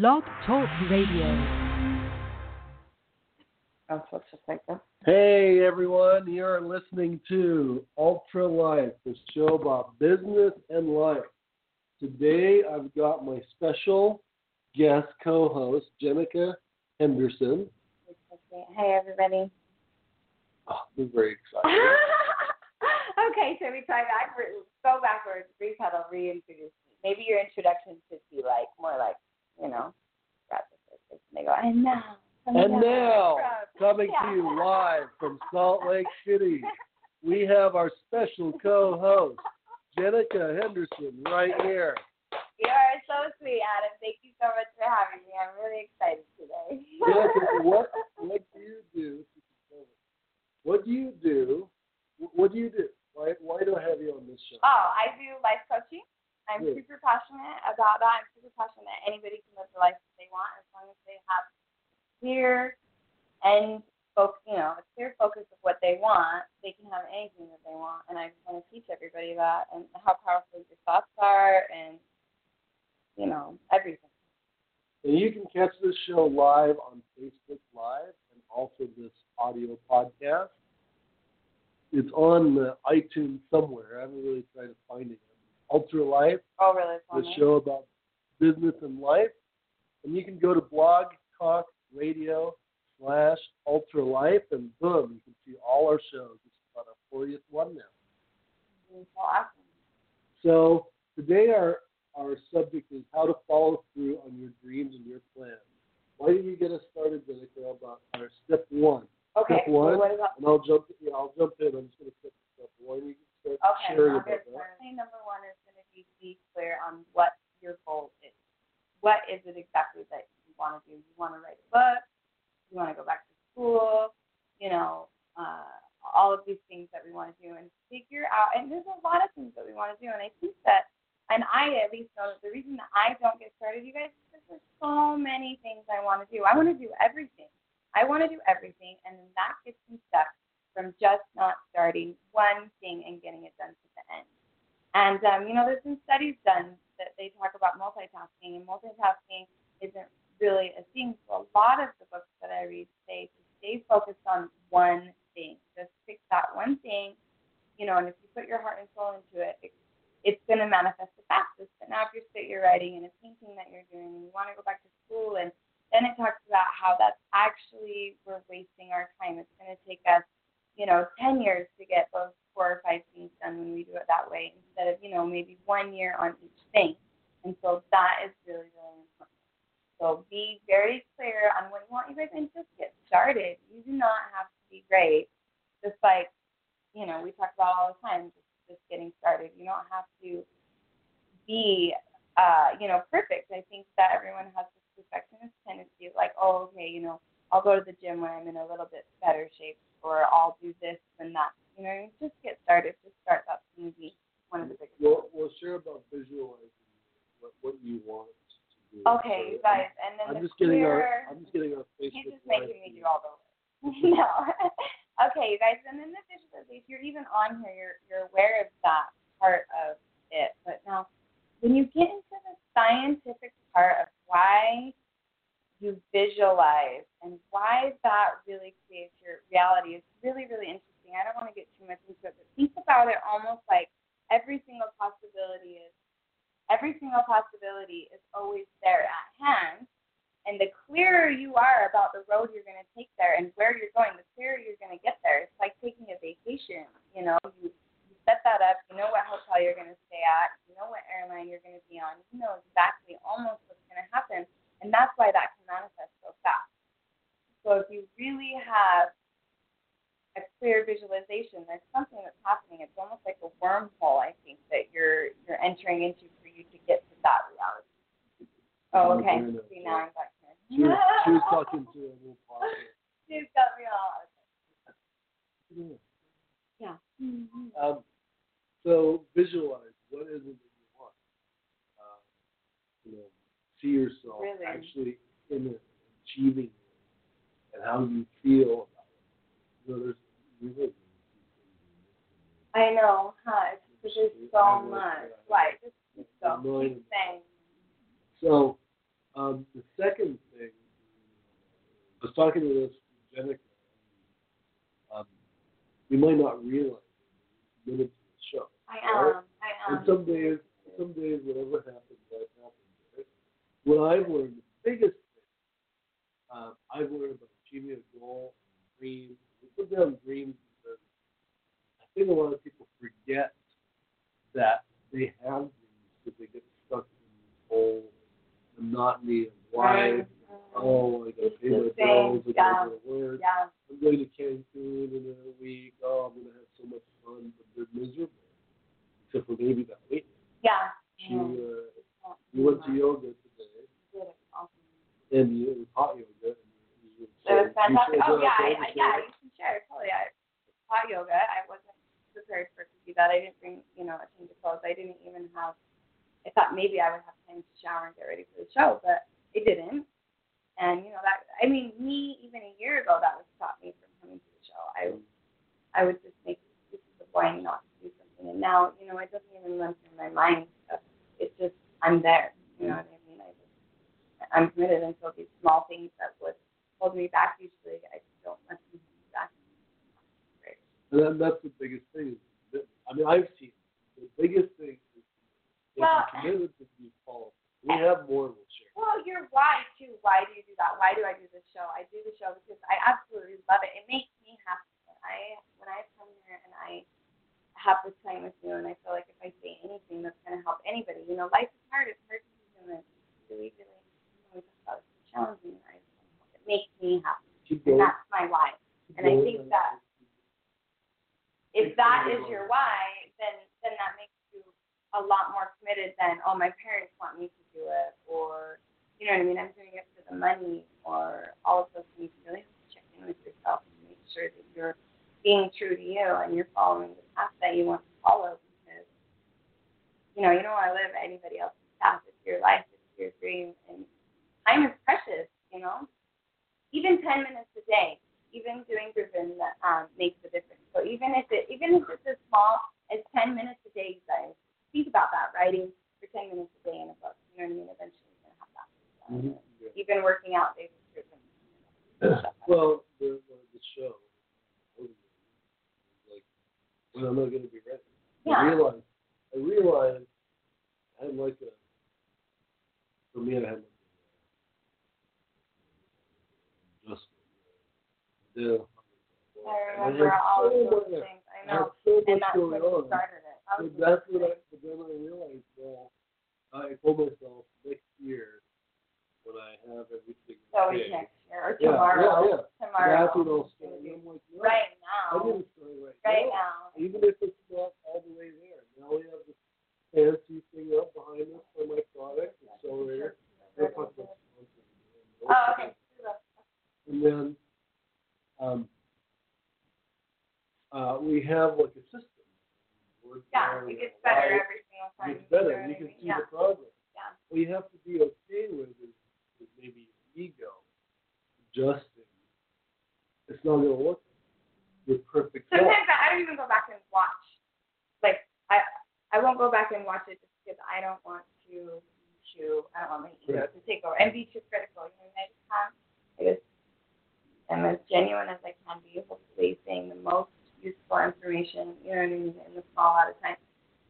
Blog Talk Radio. Oh, so just like this. Hey everyone, you are listening to Ultra Life, the show about business and life. Today I've got my special guest co-host, Jenica Henderson. Hey, everybody. Oh, I'm very excited. okay, so we try backwards, go backwards, repedal, reintroduce me. Maybe your introduction should be like more like, you know, the and they go, and now. And now, coming Yeah. to you live from Salt Lake City, we have our special co-host, Jenica Henderson, right here. You are so sweet, Adam. Thank you so much for having me. I'm really excited today. Jenica, what what do you do? What do you do? What do you do? Why why do I have you on this show? Oh, I do life coaching. I'm Good. super passionate about that. I'm super passionate. That anybody can live the life that they want as long as they have clear and focus, you know, a clear focus of what they want. They can have anything that they want, and I just want to teach everybody that and how powerful your thoughts are, and you know, everything. And you can catch this show live on Facebook Live and also this audio podcast. It's on the iTunes somewhere. I haven't really tried to find it yet. Ultra Life, Oh, really? the show about business and life. And you can go to Blog Talk Radio slash Ultra Life, and boom, you can see all our shows. It's about our 40th one now. So awesome. So today our our subject is how to follow through on your dreams and your plans. Why don't you get us started, Jenica, about our step one? Okay. Step one, So what about and I'll jump. Yeah, I'll jump in. I'm just going to step one. You can start Okay, sharing about get that. started. Thing number one is going to be be clear on what your goal is. What is it exactly that you want to do? You want to write a book? You want to go back to school? You know, uh, all of these things that we want to do and figure out. And there's a lot of things that we want to do. And I think that, and I at least know that the reason that I don't get started, you guys, is there's so many things I want to do. I want to do everything. I want to do everything, and then that gets me stuck from just not starting one thing and getting it done to the end. And um, you know, there's been studies done that they talk about multitasking, and multitasking isn't really a thing. So a lot of the books that I read say to stay focused on one thing. Just pick that one thing, you know, and if you put your heart and soul into it, it it's going to manifest the fastest. But now if you're sit, you're writing and a painting that you're doing, and you want to go back to school, and then it talks about how that's actually we're wasting our time. It's going to take us you know, 10 years to get those four or five things done when we do it that way instead of, you know, maybe one year on each thing. And so that is really, really important. So be very clear on what you want you guys and just get started. You do not have to be great. Just like, you know, we talk about all the time, just, just getting started. You don't have to be, uh, you know, perfect. I think that everyone has this perfectionist tendency, like, oh, okay, you know, I'll go to the gym when I'm in a little bit better shape, or I'll do this and that. You know, just get started. Just start. That's going to be one of the biggest. We'll, we'll share about visualizing what, what you want to do. Okay, you guys, and then I'm the just getting our I'm just getting our He's Facebook just making Live me feed. do all the work. no. okay, you guys, and then the visualization. You're even on here. You're you're aware of that part of it. But now, when you get into the scientific part of why you visualize and why that really creates your reality is really really interesting. I don't want to get too much into it, but think about it almost like every single possibility is every single possibility is always there at hand. And the clearer you are about the road you're going to take there and where you're going, the clearer you're going to get there. It's like taking a vacation. You know, you, you set that up. You know what hotel you're going to stay at. You know what airline you're going to be on. You know exactly almost what's going to happen. And that's why that can manifest so fast. So if you really have a clear visualization, there's something that's happening. It's almost like a wormhole, I think, that you're you're entering into for you to get to that reality. Oh, okay. See, now I'm back She here. was, she was talking to a little podcast. She's got me all. Yeah. Yeah. Um, so visualize what is it that you want. Uh, you know, see yourself Really? actually in it, achieving it, and how you feel about it. You know, I know, huh? It's there's so much. Like, just keep going. Million. Keep saying. So Um, the second thing, I was talking to this Jenica. Um, you might not realize minutes of the show. I Right. am. I am. And some days, some days, whatever happens. Right? What I've learned, the biggest thing uh, I've learned about achieving a goal, dreams. We put down dreams because I think a lot of people forget that they have dreams because they get stuck in this whole monotony of life. Oh, I gotta pay my bills, I gotta go to work. Yeah. I'm going to Cancun in a week. Oh, I'm gonna have so much fun, but they're miserable. Except for maybe that week. Yeah. She, uh, not- went to yoga today, Good, it's awesome. And you, was hot yoga. And you, It was fantastic. Oh yeah, I, I, yeah, you can share totally. I hot yoga. I wasn't prepared for to do that. I didn't bring, you know, a change of clothes. I didn't even have. I thought maybe I would have time to shower and get ready for the show, but it didn't. And you know that. I mean, me even a year ago, that would stop me from coming to the show. I, I would just make excuses of why not to do something. And now, you know, it doesn't even run through my mind. It's just I'm there. You know what I mean? I'm committed, so these small things that would hold me back usually, I just don't let them hold me back. Right. And then that's the biggest thing. Is that, I mean, I've seen the biggest thing is if Well- you're committed to be followed. We have more we'll share. Well, your why too. Why do you do that? Why do I do this show? I do the show because I absolutely love it. It makes me happy. When I when I come here and I have this time with you, and I feel like if I say anything that's going to help anybody, you know, life is hard. It's hard to be human. Really, really, you know, we talk about it's challenging. I it makes me happy, and that's my why. and I think that if that is your why, then then that makes you a lot more committed than oh my parents want me to do it or you know what I mean I'm doing it for the money or all of those things. You really have to check in with yourself and make sure that you're being true to you and you're following the path that you want to follow because you know you don't want to live anybody else's path. It's your life. It's your dream and time is precious. You know, even ten minutes a day even doing Driven um, makes a difference. So even if it even if it's as small as ten minutes a day, you guys think about that. Writing for ten minutes a day in a book. You know what I mean? Eventually you're gonna have that. Mhm. Yeah. Even working out days with Driven. Well, the, the, the show, like, when am I going to be ready? I Yeah. realized, I realized I had like a, for me, I had like a, just, the, I I remember all of those things. I I know. so And that's on. started it. Was that's what I, then I realized, well, I told myself next year when I have everything So okay. it's next year or tomorrow. yeah, yeah. Tomorrow. That's what I'll start. I'm like, no, Right I now. didn't start right, Right now. now. Even if it's not all the way there. Now we have this fancy thing up behind us for my product, accelerator. We'll talk about sponsors. Oh, okay. And then um, uh, we have like a system. We're- Yeah, it gets better every single time. It gets better. You You can see yeah. the progress. Yeah. What you have to be okay with is, is maybe ego adjusting. It's not going to look your perfect. Sometimes I I don't even go back and watch. Like I I won't go back and watch it just because I don't want to to I don't want my ego to take over and be too critical. You know, I just have I just am as genuine as I can be, hopefully saying the most useful information, you know what I mean, in the small amount of time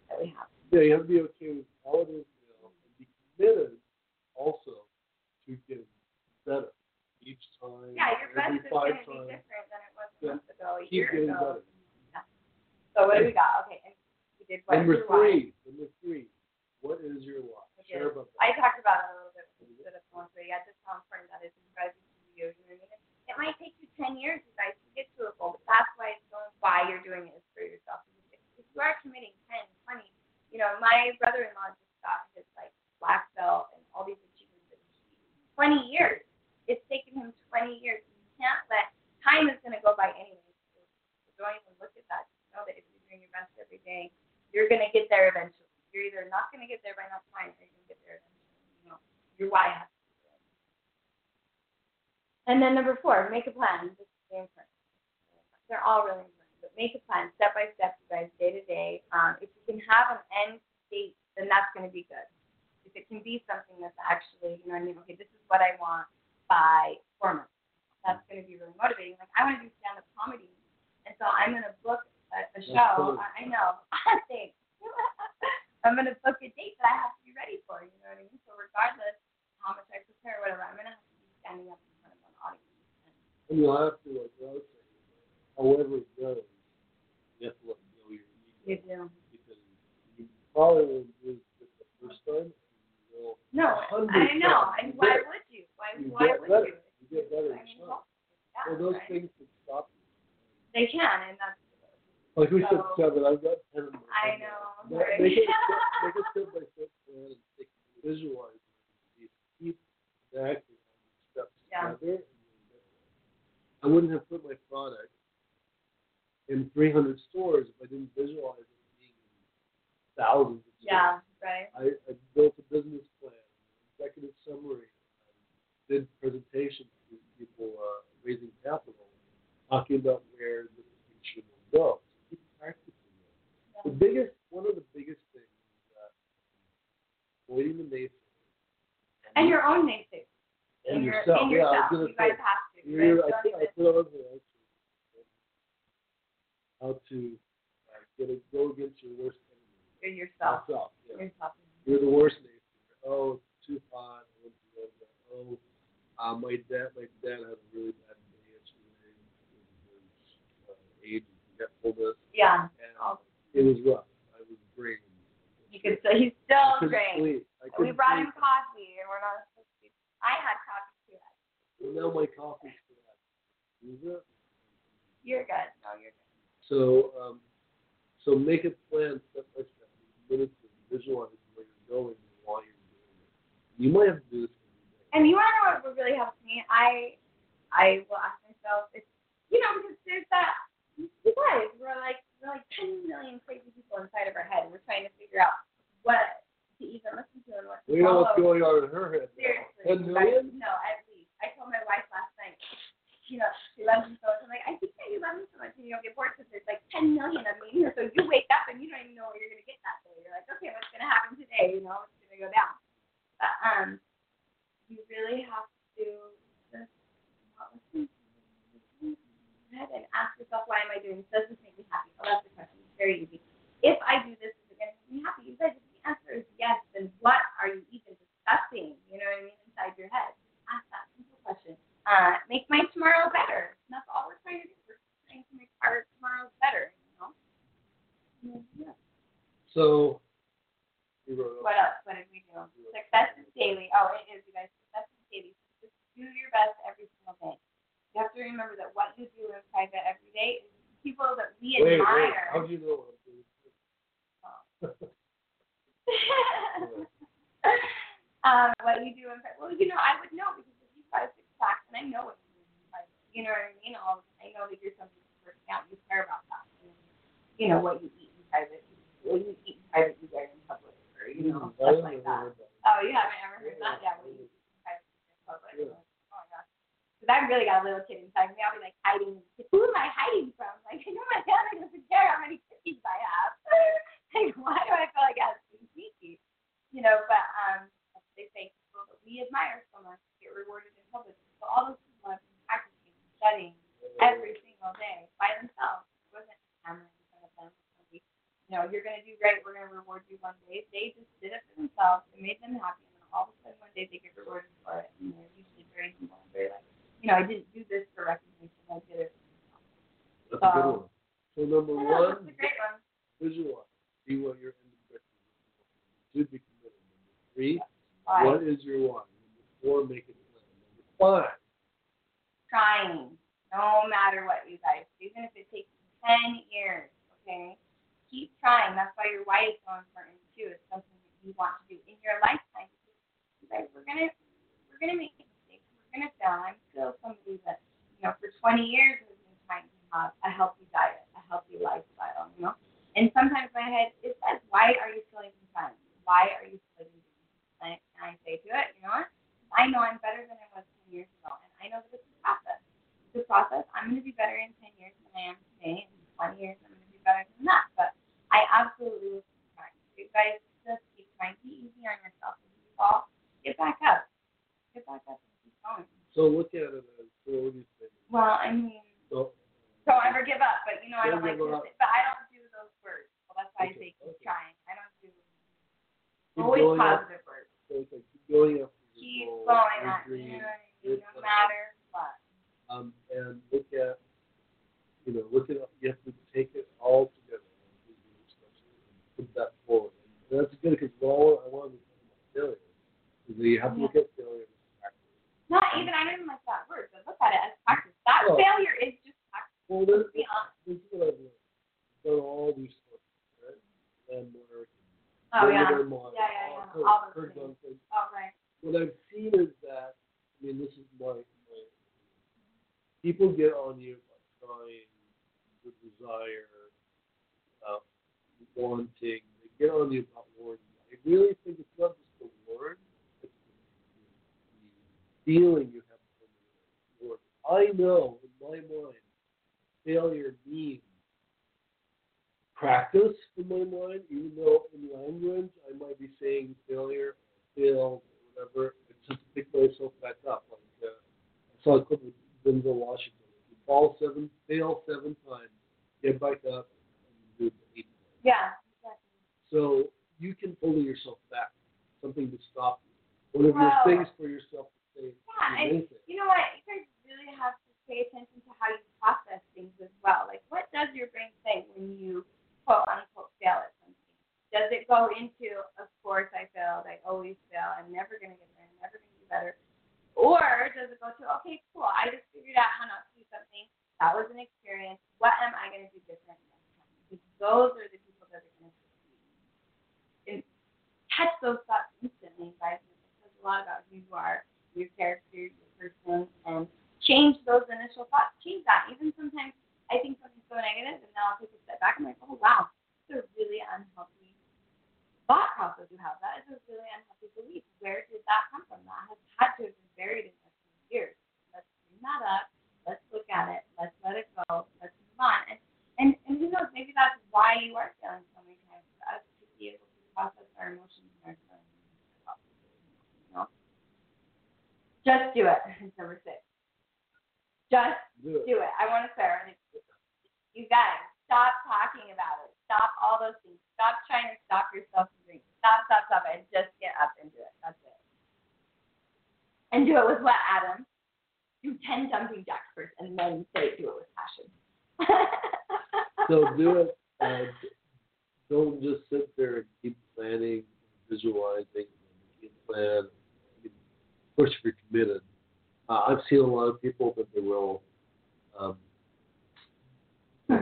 that we have. Yeah, you have to be okay with how it is now and be committed also to getting better each time. Yeah, your best is gonna be different than it was a Yeah. month ago, a Keep year getting ago. better. Yeah. So what do we got? Okay, and we did what Number your why. three, number three, what is your why? Okay. Share about that. I talked about it a little bit with the phone, so yeah, just how important that is. You guys to you. You know what I mean? It might take you ten years, you guys, to get to a goal, but that's why it's so why you're doing it is for yourself. If, you are committing 10, 20, you know, my brother-in-law just got his like black belt and all these achievements. that he- Twenty years. It's taken him twenty years. You can't let time is going to go by anyway. So don't even look at that. Just know that if you're doing your best every day, you're going to get there eventually. You're either not going to get there by that time, or you're going to get there eventually. You know, your why has to. And then number four, make a plan. This is very important. They're all really important, but make a plan, step by step, you guys, day to day. Um, if you can have an end date, then that's going to be good. if it can be something that's actually, you know what I mean, okay, this is what I want by four months. That's going to be really motivating. Like, I want to do stand up comedy. And so I'm going to book a, a show. I, I know. Thanks. I'm going to book a date that I have to be ready for. You know what I mean? So regardless how much I prepare, whatever, I'm going to have to be standing up in front of an audience. And you'll have to, like I was saying, however it goes, you have to let go your ego. you do. Because you probably do it the first time. You will No, I know. And why would you? Why, You why get would better. you? You get better I mean, yeah, So those right? things can stop you. They can, and that's Like we said, seven. I've got ten in my I know. now. right? Make it make it step by step plan and visualize it. Keep the steps Yeah. together. And you'll get there. I wouldn't have put my product in 300 stores if I didn't visualize it being in thousands of stores. yeah, right. I, I built a business plan, executive summary, um, did presentations to people uh, raising capital, talking about where this should go. So keep practicing it. The biggest, one of the biggest things is that avoiding the naysayers. And your own naysayers. and your, yourself. And yeah, I was gonna guys say. have to. I, I put on there actually how to uh, get a, go against your worst enemy. You're yourself. Yourself. Yeah. Yourself. You're the worst naysayer. Oh, it's too hot. I went to yoga. Oh, uh, my dad, my dad had a really bad day yesterday with his uh, age and forgetfulness, Yeah. and All- it was rough. I was drained. You could say he's I still couldn't great. sleep. I We couldn't brought sleep. him coffee, and we're not supposed to. I had coffee too. Well, now my coffee's bad. Is it? You're good. No, you're good. So, um, so make a plan step by step. Be committed to visualize where you're going and why you're doing it. You might have to do this. And you want to know what really help me? I, I will ask myself, if, you know, because there's that. You guys, we're like we're like 10 million crazy people inside of our head, and we're trying to figure out what to even listen to and what to We know what's going on in her head. Seriously. Ten you? No, at least. I told my wife last night, you know, she loves me so much. I'm like, I think that you love me so much and you don't get bored because there's like 10 million of me here. So you wake up and you don't even know what you're going to get that day. You're like, okay, what's going to happen today? You know, what's going to go down. But um, you really have to just not and ask yourself, why am I doing this? Does this make me happy? Oh, that's the question. It's very easy. If I do this, is it going to make me happy? If the answer is yes, then what are you even discussing? You know what I mean? Inside your head. Ask that simple question. Uh, make my tomorrow better. That's all we're trying to do. We're trying to make our tomorrows better. You know. Yeah. So, you wrote What else? What did we do? Success is daily. Oh, it is, you guys. Is daily. Just do your best every single day. You have to remember that what you do in private every day is people that we wait, wait, admire. how do you know what I'm doing? um, what you do in private. Well, you know, I would know because if you try six packs, and I know what you do in private. You know what I mean? All I know that you're something that's working out. You care about that. And, you know what you eat in private. What you eat in private, you wear in public, or you know I stuff don't like know that. about it. Oh, you haven't ever heard that? Yeah, what you eat in private, you wear in public. Yeah. Oh my gosh. Because I really got a little kid inside me. I'll be like hiding. Who am I hiding from? Like, I know my family doesn't care how many cookies I have. like, why do I feel like I have to be sneaky? You know, but um, they say people that we admire so much get rewarded in public. So all those people have been practicing, studying every single day by themselves. It wasn't a camera in front of them. Somebody, you know, you're We're gonna reward you one day. They just did it for themselves. It made them happy, and then all of a sudden one day they get rewarded for it. And they're usually very humble and very like, you know, I didn't do this for recognition. I did it. for That's a good one. So number myself. Yeah, one, it's a great one. visualize. See what your end objective is. Should be committed. Number three, Why? what is your why? Number four, make it plan. Number five, trying, no matter what, you guys. Even if it takes ten years, okay? Keep trying. That's why your why is so important too. It's something that you want to do in your lifetime. You guys, we're gonna we're gonna make mistakes. We're gonna fail. I'm still somebody that, you know, for twenty years has been trying to have a healthy diet, a healthy lifestyle, you know? And sometimes my head it says, Why are you even trying? Why are you doing this? And I say to it, you know what? I know I'm better than I was 10 years ago, and I know that it's a process. It's a process. I'm going to be better in 10 years than I am today. In 20 years, I'm going to be better than that. But I absolutely will keep trying. You guys just keep trying. Be easy on yourself. If you fall, get back up. Get back up and keep going. So look at it as so what do you think? Well, I mean, So don't ever give up. But you know, I don't like to. but I don't do those words. So that's why I say keep okay. trying. I don't do keep always going up, positive words. so it's like keep going your Keep goals, going at you know mean? No matter what. Um, and look at, you know, look at you have to take it all together. and Put that forward. And that's good because all I wanted to talk about failure is that you have to look at failure as a practice. Not even. I don't even like that word. But look at it as practice. That Oh. failure is just practice. Well, this, Let's be honest. this is what I've learned. I've done all these courses, right? Landmark, Oh yeah. Their model, Yeah, yeah, yeah. all All those heard things. on things. Oh right. What I've seen is that, I mean, this is my, my people get on you by trying, the desire, uh, wanting, they get on you about warning you. I really think it's not just the word, it's the, the feeling you have from the word. I know in my mind, failure means practice in my mind, even though in language I might be saying failure, failed, or whatever. It's to pick back up. Like uh, I saw a clip with Denzel Washington. You fall seven, fail seven times, get back up, and do the eighth. Yeah. Exactly. So you can pull yourself back, something to stop you. One of Wow. your things for yourself to say, Yeah, and you know what? You guys really have to pay attention to how you process things as well. Like, what does your brain say when you quote unquote fail at something? Does it go into, of course I failed, I always fail, I'm never gonna get there, I'm never gonna do better? Or does it go to, okay, cool, I just figured out how not to do something. That was an experience. What am I gonna do different next time? Those are the people that are gonna succeed. And catch those thoughts instantly, guys. It says a lot about who you are your character, your person, and change those initial thoughts. Change that. Even sometimes I think something's so negative, and now I'll take a step back. I'm like, oh wow, it's a really unhealthy thought process you have. That is a really unhealthy belief. Where did that come from? That has had to have been buried in us for years. Let's bring that up. Let's look at it. Let's let it go. Let's move on. And and, and who knows? Maybe that's why you are feeling so many times for us to be able to process our emotions and our feelings. You know? Just do it. Number six. Just Do it. do it. I want to start. You guys, stop talking about it. Stop all those things. Stop trying to stop yourself. Stop, stop, stop, and just get up and do it. That's it. And do it with what, Adam? Do ten jumping jacks first, and then say do it with passion. So do it. Uh, don't just sit there and keep planning, visualizing, keep plan. Of course, if you're committed, uh, I've seen a lot of people that they will um,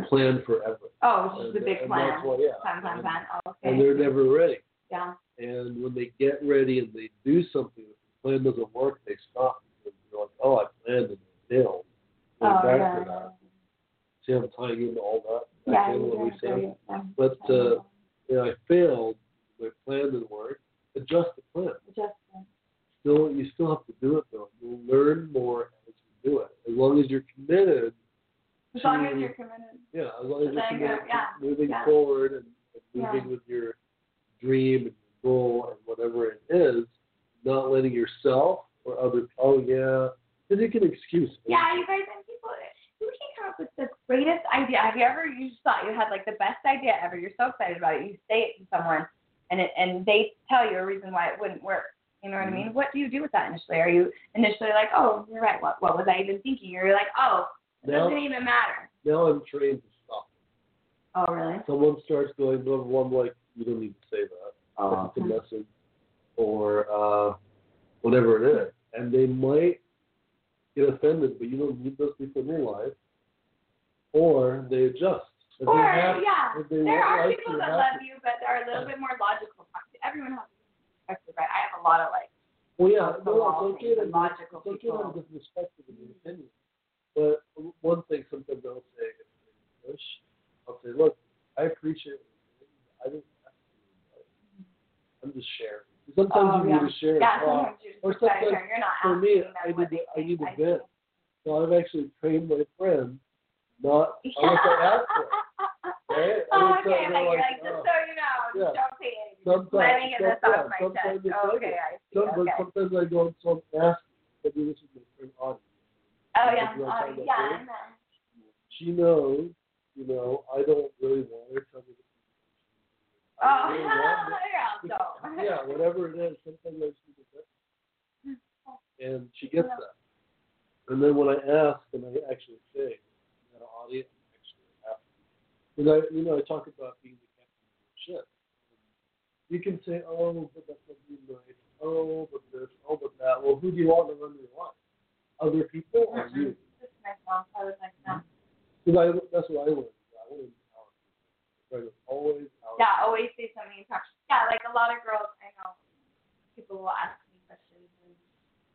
plan forever. oh, it's just a big plan. Why, yeah. Plan, plan, And- plan. Oh, okay. And they're never ready. Yeah. And when they get ready and they do something, if the plan doesn't work, they stop because they're like, oh, I planned and it failed. Oh, back yeah. to that. See, how I'm tying into all that. Yeah, Back in you're what we doing said. great. Yeah. But uh, you know, I failed. My plan didn't work. Adjust the plan. Just Still, you still have to do it though. You'll learn more as you do it. As long as you're committed. as long as you're committed. Yeah, as long as So you're you go, yeah, moving yeah. forward and, and Yeah. moving with your dream and your goal and whatever it is, not letting yourself or other oh yeah, because you can excuse. it. Yeah, you guys and people, you can come up with the greatest idea. Have you ever you just thought you had like the best idea ever? You're so excited about it. You say it to someone, and it and they tell you a reason why it wouldn't work. You know what I mean? Mm-hmm. What do you do with that initially? Are you initially like, oh, you're right. What what was I even thinking? Or you're like, oh, it No. doesn't even matter. Now I'm trained to stop. Oh, really? Someone starts going blah blah blah. I'm like, you don't need to say that. That's a message, or uh, whatever it is, and they might get offended, but you don't need those people in your life, or they adjust. If Or they have, yeah, they there are like people that love to- you, but they're a little bit more logical. Everyone has a different perspective, right? I have a lot of like. Well, yeah, So no, all it's okay to things, logical it's okay to have people. different perspective in your opinion. But one thing sometimes I'll say in English, I'll say, look, I appreciate what you're saying. I didn't ask you, but Sharing. Sometimes Oh, you yeah. need to share. Yeah, sometimes or sometimes You're not for me, I need to- I need to I vent. So I've actually trained my friend not unless I ask for it. Right? Oh, okay, like, like, like, just oh. so you know, Yeah. don't pay any. Sometimes- Let me get this off yeah, my sometimes chest. Oh, okay. I see. Some, but okay. sometimes I go and so asking. I do this with my friend Audie. Oh yeah, about yeah. She knows, you know, I don't really want her telling me the Oh, I really want it. yeah, so. yeah, whatever it is, I just need to and she gets that. And then when I ask, and I actually say, that audience actually ask, because I, you know, I talk about being the captain of the ship. You can say, oh, but that's not being nice. Oh, but this. Oh, but that. Well, who do you want to run your life? Other people or mm-hmm. you? Just my mom. I was like, no. Because I, that's what I learned. I learned people. Always empower Yeah, always say something impactful. Yeah, like a lot of girls, I know people will ask me questions, and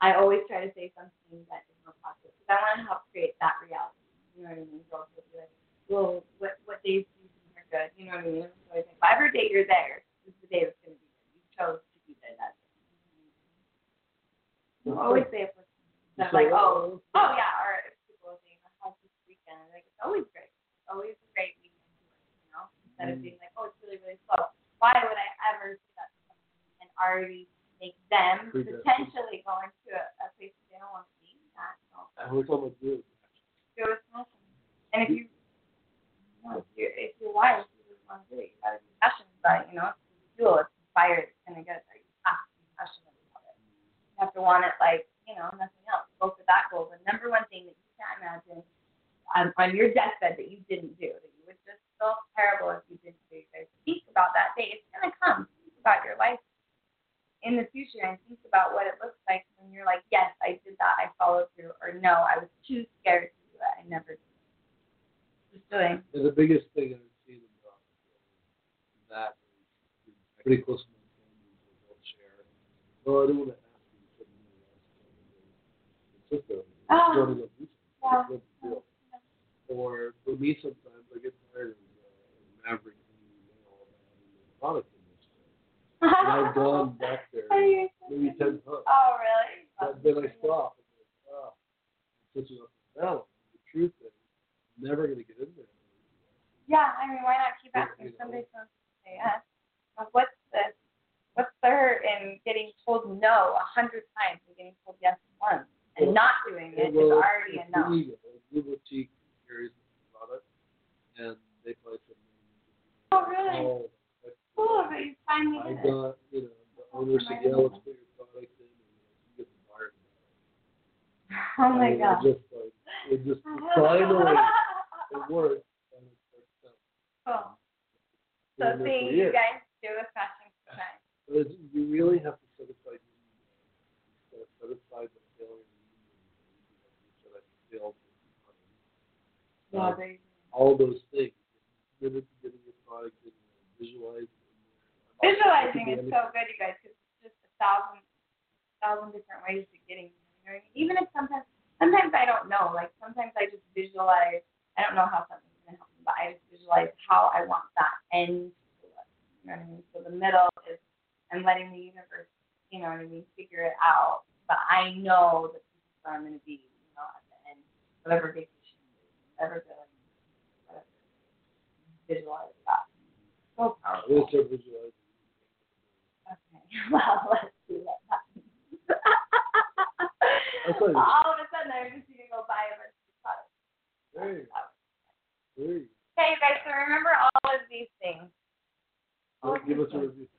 I always try to say something that is more positive because I want to help create that reality. You know what I mean? Girls will be like, well, what what days do you think are good? You know what I mean? So I think, whatever day you're there is the day that's going to be good. You chose to be there that day. You always say it You like, oh, oh yeah, or if people are saying, how's this weekend? I'm like, it's always great. It's always great weekend to work, you? Instead of Mm. being like, oh, it's really, really slow. Why would I ever do that and already make them Predestined. potentially go into a, a place that they don't want to be? That, so, And we're talking about good. it with. And if you, you know, if you're, if you're wise, you just want to do it. You gotta be passionate about it, you know? It's fuel, it's fire, it's gonna get there. You have to be passionate about it. You have to want it like, you know, nothing else. Go for that goal. The number one thing that you can't imagine on, on your deathbed that you didn't do, that you would just feel terrible if you didn't do. You guys think about that day. It's gonna come. Think about your life in the future and think about what it looks like when you're like, yes, I did that, I followed through, or no, I was too scared to do it, I never did. Just doing. And the biggest thing I've seen about that is pretty close to my family who they'll share. Oh, I don't want to ask you to put me in the It's just a Oh. Yeah. Deal? Or for me, sometimes I get tired of uh, Maverick being email about having the product in this. And I've gone back there maybe ten times. Oh, really? But then I stop. And like, oh, it's such an up and down. The truth is, I'm never going to get in there. Yeah, I mean, why not keep asking? Somebody's going to say yes. What's the what's the hurt in getting told no a hundred times and getting told yes once and Well, not doing it is Well, already a it's no. the ego. Blue Boutique carries the product, and they play some. Oh, really? Oh, Cool, but you finally I did it. got, you know, the owner said, yeah, let's put your product in, and you get the buyer. Oh my I god. just like, it just, finally, it worked, and it starts selling. Cool. So Been there see, you years. guys do a fashion design. But you really have to set aside. You set aside the failure so that you failed. Um, all those things. Getting your product there, it in there. Visualizing is so good, you guys, because it's just a thousand, thousand different ways of getting. You know what I mean? Even if sometimes, sometimes I don't know. Like sometimes I just visualize. I don't know how something's gonna help me, but I visualize how I want that end to look. You know what I mean? So the middle is I'm letting the universe, you know what I mean, figure it out. But I know that this is where I'm gonna be. You know, at the end, whatever vacation, is, whatever the, whatever. Visualize that. Oh, so I'm powerful. gonna start visualizing. Okay. Well, let's see what happens. That's what it is. All of a sudden, I'm just gonna go buy a bunch of products. Hey, hey, Okay, you guys. So remember all of these things. All give us a review.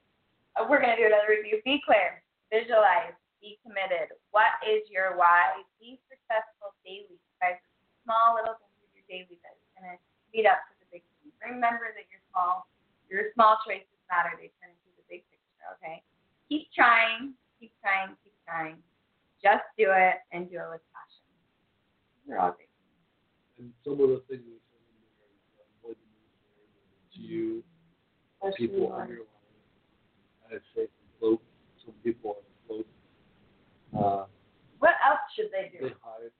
Uh, We're gonna do another review. Be clear. Visualize. Be committed. What is your why? Be successful daily. Guys, small little things of your daily that is gonna lead up to the big thing. Remember that you're small. Your small choices matter. They turn into the big picture. Okay. Keep trying. Keep trying. Keep trying. Just do it and do it with passion. You're all great. And some of the things we said in there, is avoid the ministry, to you, people in your life. I say float. Some people are float. Uh, What else should they do? they hide.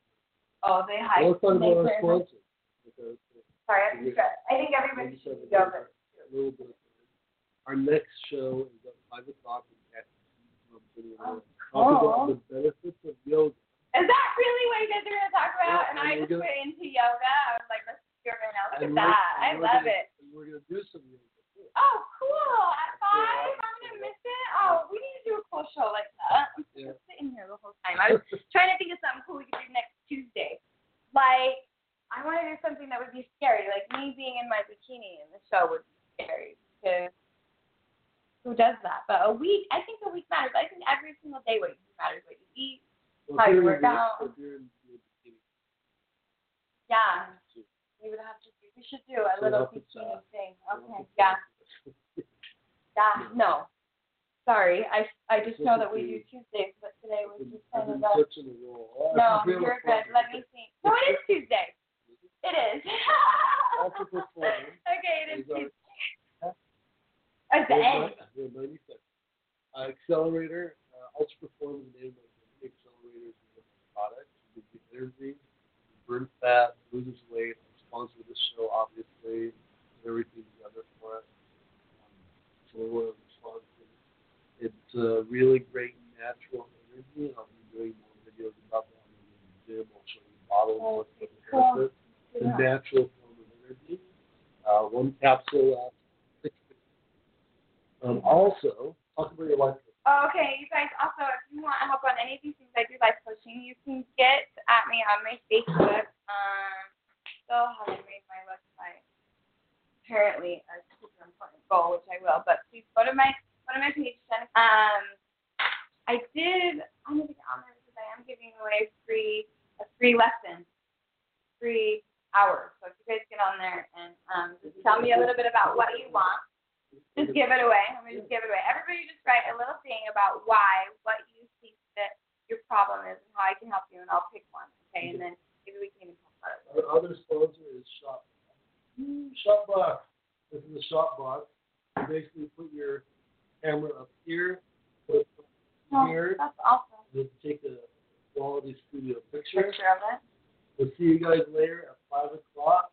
Oh, they hide. Let's talk about. Because Sorry, I. I think everybody should do yoga. a little bit. Our next show is at five o'clock in Castleton. Oh, Talk cool. about the benefits of yoga. Is that really what you guys are going to talk about? Yeah, and and I just gonna- went into yoga. I was like, let's do yoga now. Look And at that. I love it. And we're gonna do some yoga too. Oh, cool. At five, I'm going to miss it. Oh, we need to do a cool show like that. I'm Yeah. just sitting here the whole time. I was trying to think of something cool we could do next Tuesday. Like, I want to do something that would be scary. Like me being in my bikini in the show would be scary because who does that? But a week, I think a week matters. I think every single day what you do matters. What you eat. You work out. if you're in the bikini, Yeah, we would have to. do We should do a So little bikini thing. Okay. Yeah. Yeah. No. Sorry, I I just know that we do Tuesdays, but today was just kind of a. No, I can feel you're good. Let me see. No, it is Tuesday. It is. Okay, it is Tuesday. At the end. Uh, accelerator, uh, Ultra Performance is the name of the accelerator is the product. It gives you energy, burn fat, loses weight. I'm this show, obviously. And everything together for us. Um, so. It's uh, really great natural energy, and I'll be doing more videos about that in the gym. I'll show you bottles Oh, what's the cool. benefits. It's a natural form of energy. Uh, one capsule lasts six weeks. Um, also, talk about your life. Okay, you guys. Also, if you want help on any of these things I do life coaching, you can get at me on my Facebook. Um, still haven't made my website. Apparently, a super important goal, which I will. But please go to my go to my page. Um, I did. I'm gonna get on there because I am giving away free a free lesson, free hour. So if you guys get on there and um, tell me a little bit about what you want. Just give it away. I'm gonna just give it away. Everybody just write a little thing about why, what you think that your problem is, and how I can help you, and I'll pick one. Okay, and then maybe we can even talk about it. Our other sponsor is Shop. ShotBox. This is a ShotBox. You basically put your camera up here, put it Oh, here, that's awesome. and then take a quality studio picture. Picture of it. We'll see you guys later at five o'clock.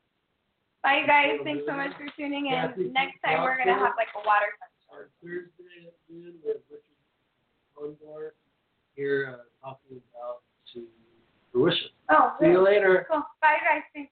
Bye, you guys. Thanks so much for tuning in. Next time we're gonna have like a water Our Thursday at noon, have Richard here uh, talking about to fruition. Oh, See you later. Cool. Bye, guys. Thanks.